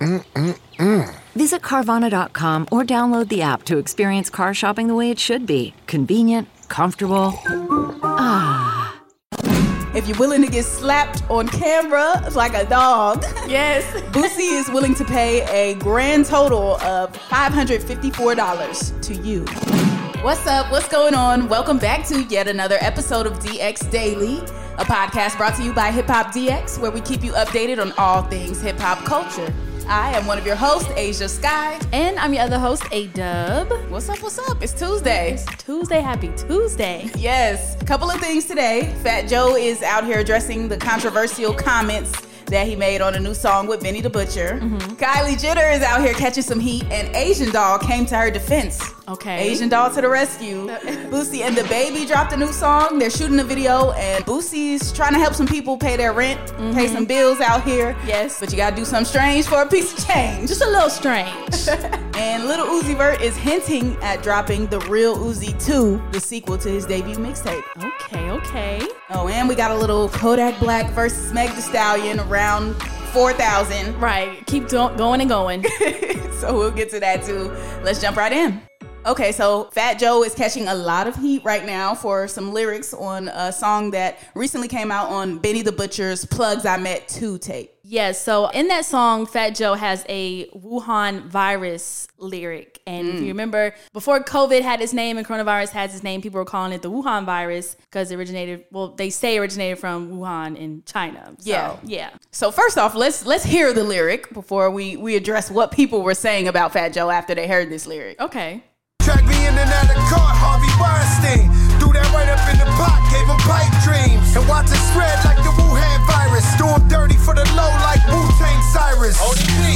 Mm-mm-mm. Visit Carvana.com or download the app to experience car shopping the way it should be convenient, comfortable. Ah. If you're willing to get slapped on camera like a dog, yes, Boosie is willing to pay a grand total of $554 to you. What's up? What's going on? Welcome back to yet another episode of DX Daily, a podcast brought to you by Hip Hop DX, where we keep you updated on all things hip hop culture. I am one of your hosts, Asia Sky. And I'm your other host, A Dub. What's up? What's up? It's Tuesday. It's Tuesday. Happy Tuesday. Yes. Couple of things today. Fat Joe is out here addressing the controversial comments that he made on a new song with Benny the Butcher. Mm-hmm. Kylie Jenner is out here catching some heat, and Asian Doll came to her defense. Okay. Asian Doll to the rescue. Boosie and DaBaby dropped a new song. They're shooting a video, and Boosie's trying to help some people pay their rent, mm-hmm. pay some bills out here. Yes. But you gotta do something strange for a piece of change. Just a little strange. and Lil Uzi Vert is hinting at dropping the Real Uzi 2, the sequel to his debut mixtape. Okay, okay. Oh, and we got a little Kodak Black versus Meg Thee Stallion around 4,000. Right. Keep do- going and going. so we'll get to that too. Let's jump right in. Okay, so Fat Joe is catching a lot of heat right now for some lyrics on a song that recently came out on Benny the Butcher's Plugs I Met 2 tape. Yes, so in that song, Fat Joe has a Wuhan virus lyric. And mm. if you remember, before COVID had its name and coronavirus has its name, people were calling it the Wuhan virus because it originated, well, they say originated from Wuhan in China. So, yeah. Yeah. So first off, let's let's hear the lyric before we, we address what people were saying about Fat Joe after they heard this lyric. Okay. Drag me in and out of court, Harvey Weinstein. Threw that right up in the pot, gave him pipe dreams. And watch it spread like the Wuhan virus. Do him dirty for the low like Wu-Tang Cyrus.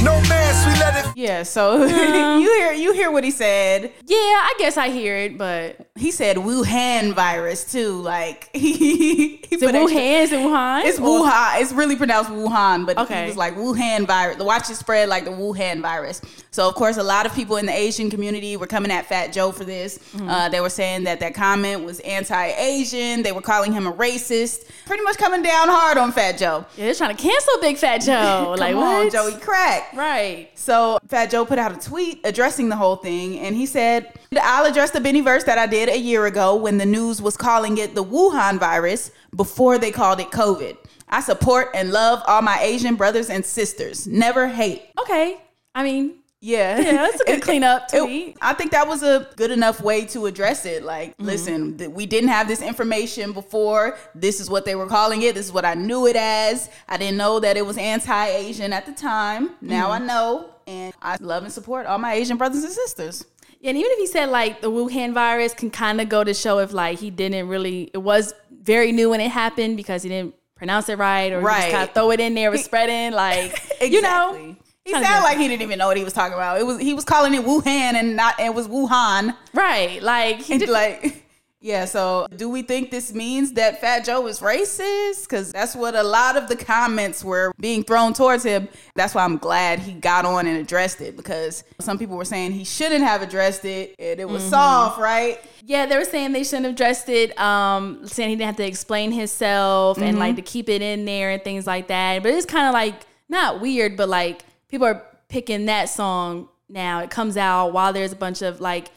No mask, we let it. Yeah, so you hear you hear what he said. Yeah, I guess I hear it, but he said Wuhan virus too. Like he, he put Wuhan, is it Wuhan? It's Wuhan. It's really pronounced Wuhan, but okay. he was like Wuhan virus. Watch it spread like the Wuhan virus. So of course, a lot of people in the Asian community were coming at Fat Joe for this. Mm-hmm. Uh, they were saying that that comment was anti-Asian. They were calling him a racist. Pretty much coming down hard on Fat Joe. Yeah, they're trying to cancel Big Fat Joe. like what? on, Joey Crack. Right. So Fat Joe put out a tweet addressing the whole thing, and he said, "I'll address the Benny verse that I did a year ago when the news was calling it the Wuhan virus before they called it COVID." I support and love all my Asian brothers and sisters. Never hate. Okay. I mean, yeah. Yeah, that's a good cleanup tweet. It, I think that was a good enough way to address it. Like, mm-hmm. listen, th- we didn't have this information before. This is what they were calling it. This is what I knew it as. I didn't know that it was anti Asian at the time. Now mm-hmm. I know. And I love and support all my Asian brothers and sisters. Yeah, and even if he said like the Wuhan virus can kind of go to show if like he didn't really, it was very new when it happened because he didn't pronounce it right or right. just kind of throw it in there, was spreading like, exactly. you know. He sounded like he didn't even know what he was talking about. It was he was calling it Wuhan and not it was Wuhan. Right. Like he did like yeah, so do we think this means that Fat Joe is racist? Because that's what a lot of the comments were being thrown towards him. That's why I'm glad he got on and addressed it because some people were saying he shouldn't have addressed it and it was mm-hmm. soft, right? Yeah, they were saying they shouldn't have addressed it, um, saying he didn't have to explain himself mm-hmm. and like to keep it in there and things like that. But it's kind of like not weird, but like people are picking that song now. It comes out while there's a bunch of like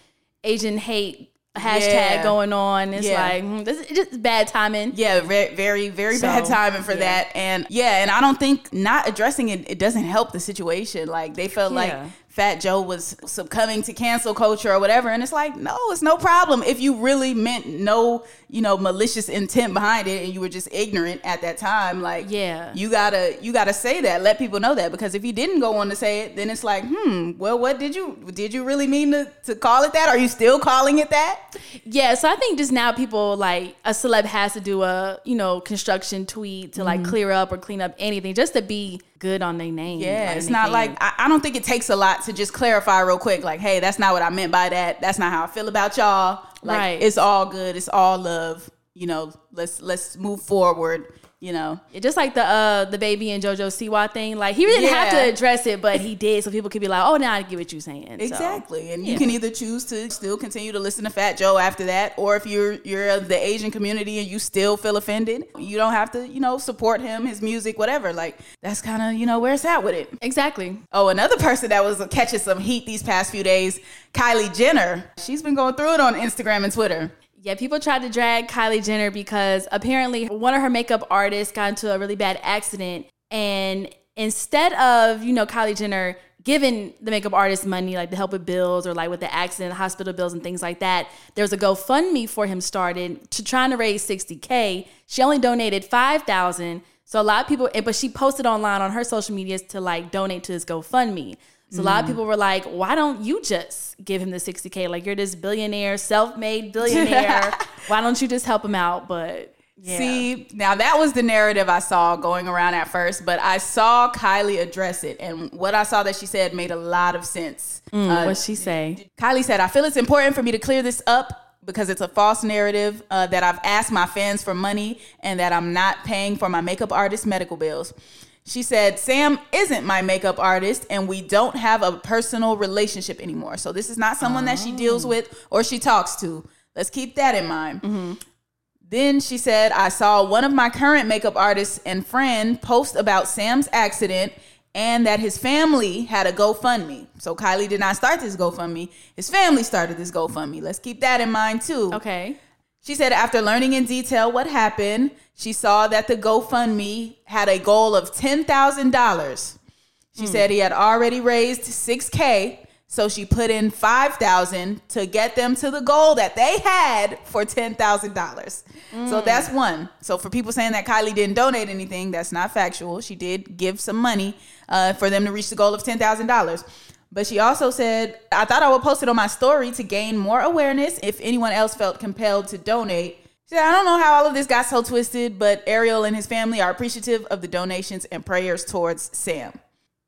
Asian hate hashtag Yeah. going on. It's Yeah. like mm, this is just bad timing. Yeah, very, very, So, bad timing for yeah. that. And yeah, and I don't think not addressing it, it doesn't help the situation. Like they felt like Fat Joe was succumbing to cancel culture or whatever. And it's like, no, it's no problem. If you really meant no, you know, malicious intent behind it and you were just ignorant at that time, like Yeah. you gotta you gotta say that. Let people know that. Because if you didn't go on to say it, then it's like, hmm, well, what did you did you really mean to, to call it that? Are you still calling it that? Yeah, so I think just now people like a celeb has to do a you know construction tweet to Mm-hmm. like clear up or clean up anything just to be good on their name. Yeah, it's not like I, I don't think it takes a lot to just clarify real quick, like, hey, that's not what I meant by that. That's not how I feel about y'all. Like, Right. it's all good. It's all love. You know, let's let's move forward. You know, Yeah, just like the uh DaBaby and JoJo Siwa thing. Like he didn't have to address it, but he did, so people could be like, "Oh, now I get what you're saying." So, exactly. And yeah. you can either choose to still continue to listen to Fat Joe after that, or if you're you're of the Asian community and you still feel offended, you don't have to, you know, support him, his music, whatever. Like that's kind of you know where it's at with it. exactly. Oh, another person that was catching some heat these past few days, Kylie Jenner. She's been going through it on Instagram and Twitter. Yeah, people tried to drag Kylie Jenner because apparently one of her makeup artists got into a really bad accident. And instead of, you know, Kylie Jenner giving the makeup artist money, like to help with bills or like with the accident, hospital bills and things like that, there was a GoFundMe for him started to trying to raise 60K. She only donated 5,000. So a lot of people, but she posted online on her social medias to like donate to this GoFundMe. So a lot of Mm. people were like, why don't you just give him the 60K? Like, you're this billionaire, self made billionaire. why don't you just help him out? But yeah. See, now that was the narrative I saw going around at first, but I saw Kylie address it, and what I saw that she said made a lot of sense. Uh, what'd she say? Kylie said, I feel it's important for me to clear this up because it's a false narrative uh, that I've asked my fans for money and that I'm not paying for my makeup artist medical bills. She said, Sam isn't my makeup artist and we don't have a personal relationship anymore. So this is not someone that she deals oh. with or she talks to. Let's keep that in mind. Mm-hmm. Then she said, I saw one of my current makeup artists and friend post about Sam's accident and that his family had a GoFundMe. So Kylie did not start this GoFundMe. His family started this GoFundMe. Let's keep that in mind too. Okay. She said after learning in detail what happened, she saw that the GoFundMe had a goal of $10,000. She said he had already raised 6K, so she put in 5,000 to get them to the goal that they had for $10,000. So that's one. So for people saying that Kylie didn't donate anything, that's not factual. She did give some money uh, for them to reach the goal of $10,000. But she also said, I thought I would post it on my story to gain more awareness if anyone else felt compelled to donate. She said, I don't know how all of this got so twisted, but Ariel and his family are appreciative of the donations and prayers towards Sam.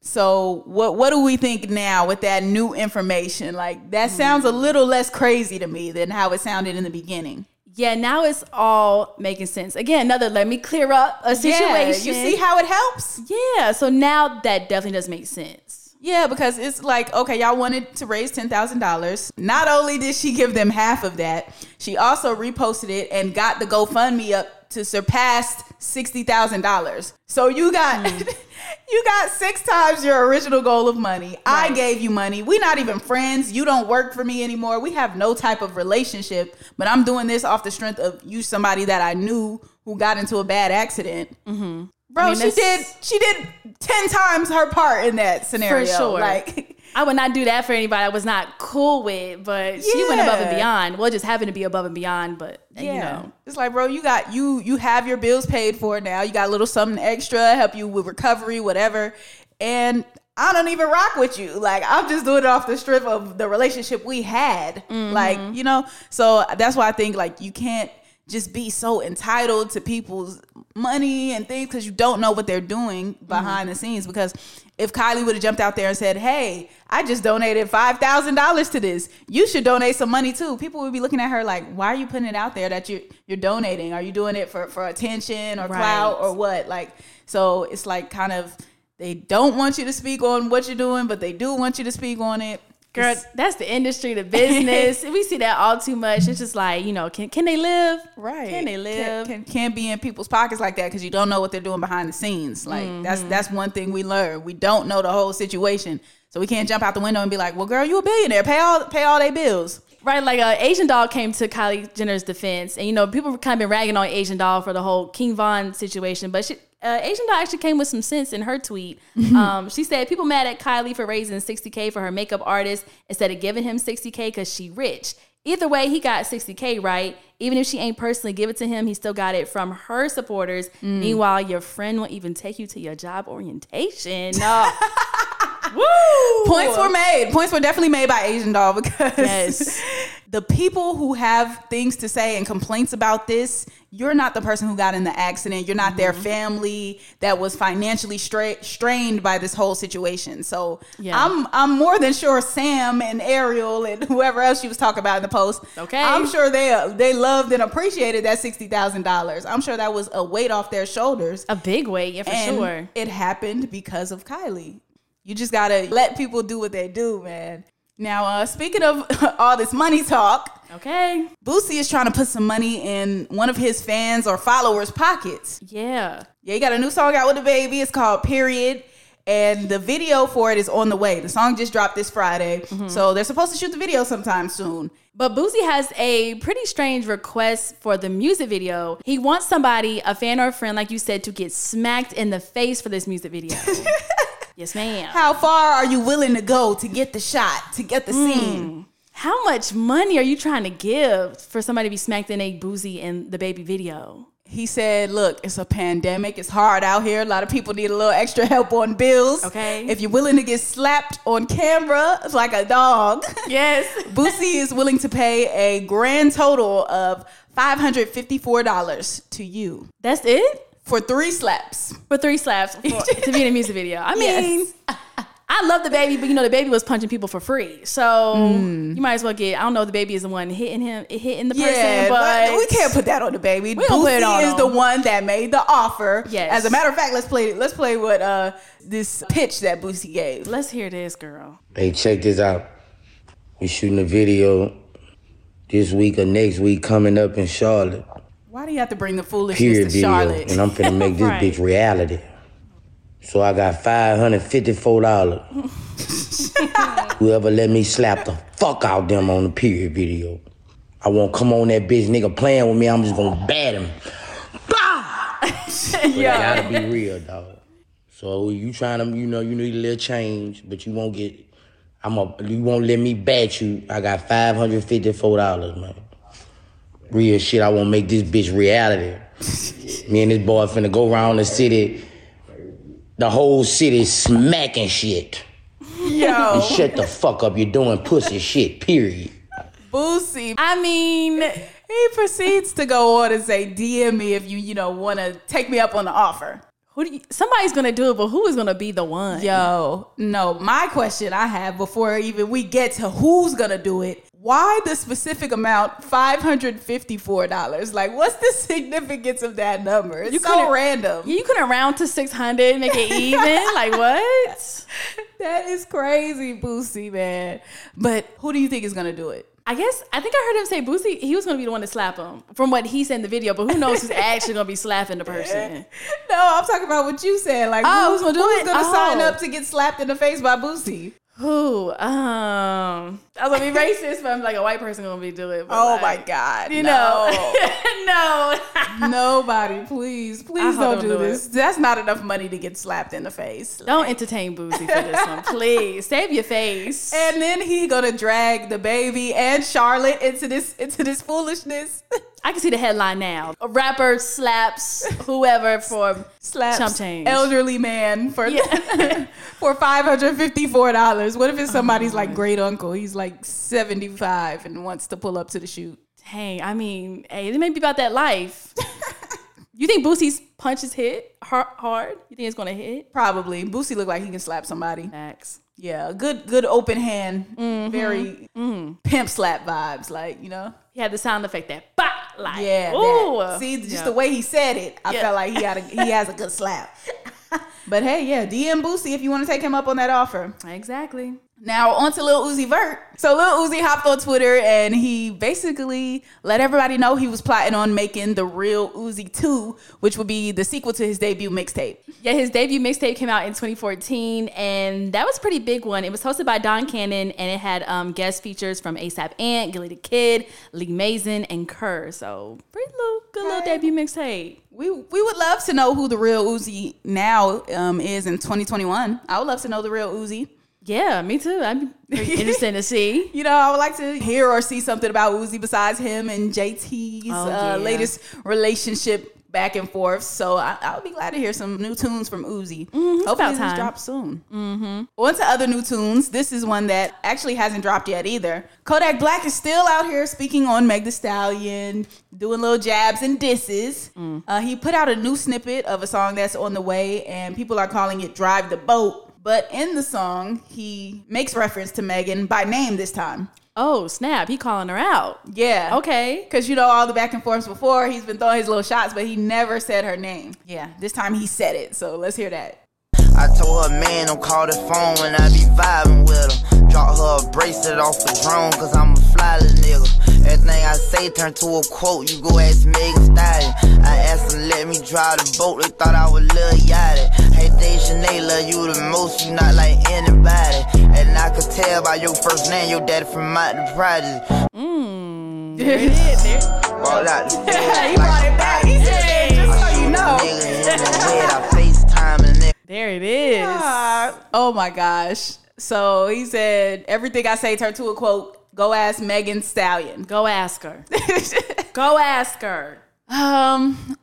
So what what do we think now with that new information? Like that hmm. sounds a little less crazy to me than how it sounded in the beginning. Yeah, now it's all making sense. Again, another let me clear up a situation. Yeah, you see how it helps? Yeah, so now that definitely does make sense. Yeah, because it's like, okay, y'all wanted to raise $10,000. Not only did she give them half of that, she also reposted it and got the GoFundMe up to surpass $60,000. So you got you got six times your original goal of money. I gave you money. We're not even friends. You don't work for me anymore. We have no type of relationship, but I'm doing this off the strength of you somebody that I knew who got into a bad accident. Mm-hmm. Bro, I mean, she did she did 10 times her part in that scenario. For sure. Like I would not do that for anybody I was not cool with, but she went above and beyond. Well, it just happened to be above and beyond, but Yeah. you know. It's like, bro, you got you you have your bills paid for now. You got a little something extra, help you with recovery, whatever. And I don't even rock with you. Like I'm just doing it off the strip of the relationship we had. Like, mm-hmm. you know, so that's why I think like you can't just be so entitled to people's money and things because you don't know what they're doing behind the scenes. Because if Kylie would have jumped out there and said, Hey, I just donated five thousand dollars to this, you should donate some money too. People would be looking at her like, Why are you putting it out there that you you're donating? Are you doing it for, for attention or clout or what? Like so it's like kind of they don't want you to speak on what you're doing, but they do want you to speak on it. Girl, that's the industry, the business. we see that all too much. It's just like, you know, can can they live? Right. Can they live? Can't, can't be in people's pockets like that because you don't know what they're doing behind the scenes. Like that's Mm-hmm. that's one thing we learn. We don't know the whole situation, so we can't jump out the window and be like, "Well, girl, you a billionaire. Pay all pay all their bills." Right, like uh, Asian Doll came to Kylie Jenner's defense, and you know people have kind of been ragging on Asian Doll for the whole King Von situation, but she, uh, Asian Doll actually came with some sense in her tweet. Um, she said people mad at Kylie for raising 60k for her makeup artist instead of giving him 60k because she rich. Either way, he got 60k right. Even if she ain't personally give it to him, he still got it from her supporters. Meanwhile, your friend won't even take you to your job orientation. No. Woo! Points were made. Points were definitely made by Asian Doll because Yes. the people who have things to say and complaints about this, you're not the person who got in the accident. You're not Mm-hmm. their family that was financially stra- strained by this whole situation. So Yeah. I'm I'm more than sure Sam and Ariel and whoever else she was talking about in the post. Okay. I'm sure they uh, they loved and appreciated that sixty thousand dollars. I'm sure that was a weight off their shoulders. A big weight, yeah, for and sure. It happened because of Kylie. You just gotta let people do what they do, man. Now, uh, speaking of all this money talk, Okay. Boosie is trying to put some money in one of his fans or followers' pockets. Yeah. Yeah, he got a new song out with DaBaby. It's called Period. And the video for it is on the way. The song just dropped this Friday. Mm-hmm. So they're supposed to shoot the video sometime soon. But Boosie has a pretty strange request for the music video. He wants somebody, a fan or a friend, like you said, to get smacked in the face for this music video. yes, ma'am. How far are you willing to go to get the shot, to get the Hmm. scene? How much money are you trying to give for somebody to be smacked in a Boosie in DaBaby video? He said, Look, it's a pandemic. It's hard out here. A lot of people need a little extra help on bills. Okay. If you're willing to get slapped on camera like a dog, Yes. Boosie is willing to pay a grand total of $554 to you That's it? For three slaps. For three slaps for, to be in a music video. I mean, Yes. I love DaBaby, but you know DaBaby was punching people for free, so Hmm. you might as well get. I don't know if DaBaby is the one hitting him, hitting the person, Yeah, but we can't put that on DaBaby. We don't put it Boosie on is him. the one that made the offer. Yes. As a matter of fact, let's play. Let's play what uh this pitch that Boosie gave. Let's hear this, girl. Hey, check this out. We're shooting a video this week or next week coming up in Charlotte. Why do you have to bring the foolishness Period to video. Charlotte? And I'm finna make this Right. bitch reality. So I got $554. Whoever let me slap the fuck out them on the period video. I won't come on that bitch nigga playing with me. I'm just gonna bat him. Bah! But it gotta be real, dog. So you trying to, you know, you need a little change, but you won't get. I'm a. You won't let me bat you. I got five hundred fifty four dollars, man. Real shit. I want to make this bitch reality. Me and this boy finna go around the city. The whole city smacking shit. Yo, And shut the fuck up. You're doing pussy shit. Period. Boosie. I mean, He proceeds to go on and say, "DM me if you, you know, want to take me up on the offer." who do you, somebody's gonna do it, but who is gonna be the one? Yo, no. My question I have before even we get to who's gonna do it. Why the specific amount? Five hundred fifty-four dollars. Like, what's the significance of that number? It's You so random. You couldn't round to six hundred, make it even. like what? that is crazy, Boosie, man. But who do you think is gonna do it? I guess I think I heard him say Boosie. He was gonna be the one to slap him, from what he said in the video. But who knows who's actually gonna be slapping the person? No, I'm talking about what you said. Like, Oh, who's, who's gonna who's gonna sign Oh. up to get slapped in the face by Boosie? Who? Um, I was gonna be racist, but I'm like a white person gonna be doing it. Oh like, my God! You no. know, no. Nobody, please, please don't do don't do this. That's not enough money to get slapped in the face. Don't entertain Boosie for this one, please. Save your face. And then he gonna drag DaBaby and Charlotte into this into this foolishness. I can see the headline now. A rapper slaps whoever for chump Slaps change. elderly man for Yeah. for five hundred fifty four dollars. What if it's somebody's like great uncle? He's like seventy five and wants to pull up to the shoot. Hey, I mean, hey, it may be about that life. you think Boosie's punches hit hard? You think it's gonna hit? Probably Boosie look like he can slap somebody. Max. Yeah, good good open hand, Mm-hmm. very pimp slap vibes. Like you know. He had the sound effect that bah, like Yeah. ooh. that. See, just Yeah. the way he said it, I Yeah. felt like he had a, he has a good slap. but hey, yeah, DM Boosie if you want to take him up on that offer. Exactly. Now on to Lil Uzi Vert. So Lil Uzi hopped on Twitter and he basically let everybody know he was plotting on making the real Uzi 2, which would be the sequel to his debut mixtape. Yeah, his debut mixtape came out in 2014, and that was a pretty big one. It was hosted by Don Cannon, and it had um, guest features from ASAP Ant, Gillie Da Kid, Lee Mazin, and Kerr. So pretty little, good little debut mixtape. We we would love to know who the real Uzi now um, is in 2021. I would love to know the real Uzi. Yeah, me too. I'm interested to see. You know, I would like to hear or see something about Uzi besides him and JT's Oh, uh, yeah. latest relationship back and forth. So I, would be glad to hear some new tunes from Uzi. Mm-hmm, Hopefully this drops soon. Mm-hmm. On to other new tunes. This is one that actually hasn't dropped yet either. Kodak Black is still out here speaking on Meg Thee Stallion, doing little jabs and disses. Mm. Uh, he put out a new snippet of a song that's on the way, and people are calling it Drive the Boat. But in the song, he makes reference to Megan by name this time. Oh snap! He calling her out. Yeah. Okay. Because you know all the back and forths before, he's been throwing his little shots, but he never said her name. Yeah. This time he said it. So let's hear that. I told her, man, don't call the phone when I be vibing with her. Drop her a bracelet off the drone, cause I'm a fly little nigga. Everything I say turn to a quote, you go ask Megan Stallion. I asked her, let me drive the boat, they thought I was Lil Yachty. Hey, Dejanay, love you the most, you not like anybody. And I could tell by your first name, your daddy from out the project. There it is. There. Ball out the he brought it back. He said, just so you know. nigga in the head, I FaceTime a nigga. There it is. Ah, oh my gosh. So he said, everything I say turned to a quote. Go ask Megan Stallion. Go ask her. Go ask her. Um,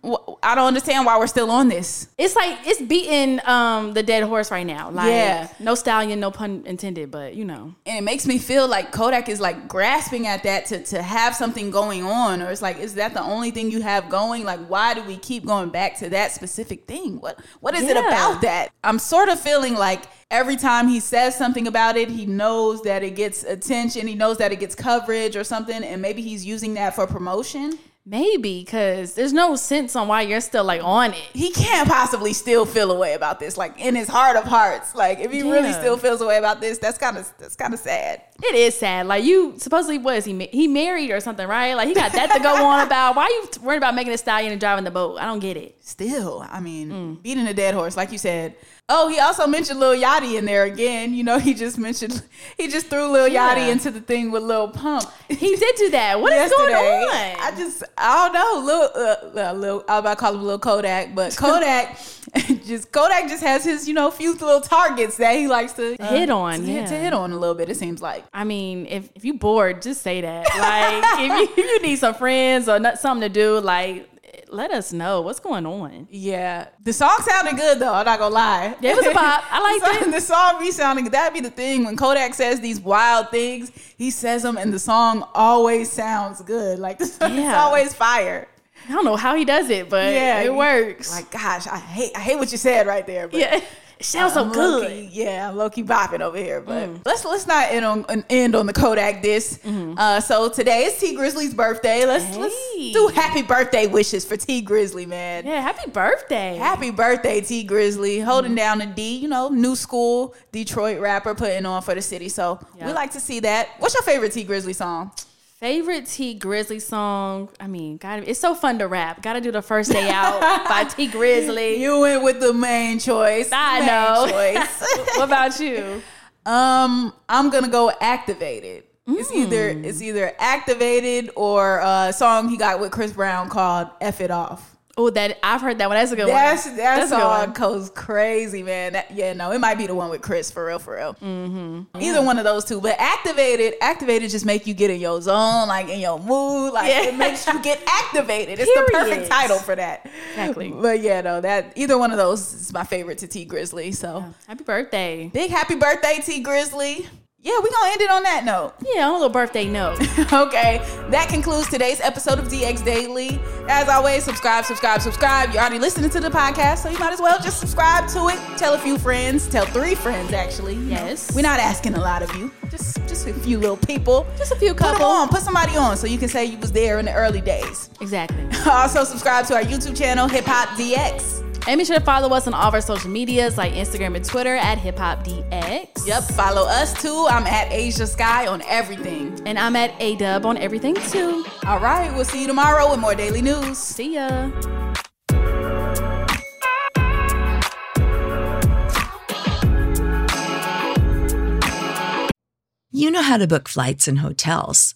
I don't understand why we're still on this. It's like it's beating um the dead horse right now. Like Yeah. no stallion, no pun intended, but you know. and it makes me feel like Kodak is like grasping at that to, to have something going on, or it's like, is that the only thing you have going? Like, why do we keep going back to that specific thing? What what is it about that? I'm sort of feeling like every time he says something about it, he knows that it gets attention, he knows that it gets coverage or something, and maybe he's using that for promotion. Maybe because there's no sense on why you're still like on it. He can't possibly still feel a way about this, like in his heart of hearts. Like if he really still feels a way about this, that's kind of that's kind of sad. It is sad. Like you supposedly was he he married or something, right? Like he got that to go on about. Why are you worried about Megan Thee Stallion and driving the boat? I don't get it. still, I mean, Mm. beating a dead horse, like you said. Oh, he also mentioned Lil Yachty in there again. You know, he just mentioned he just threw Lil Yeah. Yachty into the thing with Lil Pump. He did do that. What is going on? I just I don't know. Lil, uh, Lil I was about to call him Lil Kodak, but Kodak just Kodak just has his you know few little targets that he likes to uh, Hit on, to, hit- to hit on a little bit. It seems like. I mean, if, if you bored, just say that. Like, if, you, if you need some friends or not, something to do, like, let us know what's going on. Yeah, the song sounded good though. I'm not gonna lie. It was a pop. I liked the song, it. The song be sounding. That'd be the thing when Kodak says these wild things. He says them, and the song always sounds good. Like it's Yeah. always fire. I don't know how he does it, but Yeah, it works. Like, gosh, I hate I hate what you said right there. But yeah, it sounds so good. low-key- yeah, I'm low key bopping over here, but mm. let's let's not end on an end on the Kodak diss. Mm-hmm. Uh, so today is Tee Grizzley's birthday. Let's Hey. let's do happy birthday wishes for Tee Grizzley, man. Yeah, happy birthday. Happy birthday, Tee Grizzley, holding mm-hmm. down the D. You know, new school Detroit rapper putting on for the city. So we like to see that. What's your favorite Tee Grizzley song? Favorite Tee Grizzley song? I mean, God, it's so fun to rap. Got to do the first day out by T Grizzley. You went with the main choice. I Main know. choice. what about you? Um, I'm gonna go activated. It's either Mm. it's either activated or a song he got with Chris Brown called "F It Off." Oh, that I've heard that one. That's a good That's one. that a song goes crazy, man. That, yeah, no, it might be the one with Chris for real, for real. Mm-hmm. Either one of those two, but activated, activated just make you get in your zone, like in your mood, like Yeah. it makes you get activated. It's the perfect title for that. Exactly. But yeah, no, that either one of those is my favorite to Tee Grizzley. So Happy birthday. big happy birthday, Tee Grizzley. Yeah, we're gonna end it on that note. Yeah, on a little birthday note. okay, that concludes today's episode of DX Daily. As always, subscribe, subscribe, subscribe. You're already listening to the podcast, so you might as well just subscribe to it. Tell a few friends, tell three friends actually. Yes. We're not asking a lot of you, just just a few little people. Just a few Put 'em couple. on, put somebody on, so you can say you was there in the early days. Exactly. Also, subscribe to our YouTube channel, Hip Hop DX. And be sure to follow us on all of our social medias like Instagram and Twitter at Hip Hop DX. Yep, follow us too. I'm at Asia Sky on everything. And I'm at A Dub on everything too. All right, we'll see you tomorrow with more daily news. See ya. You know how to book flights and hotels.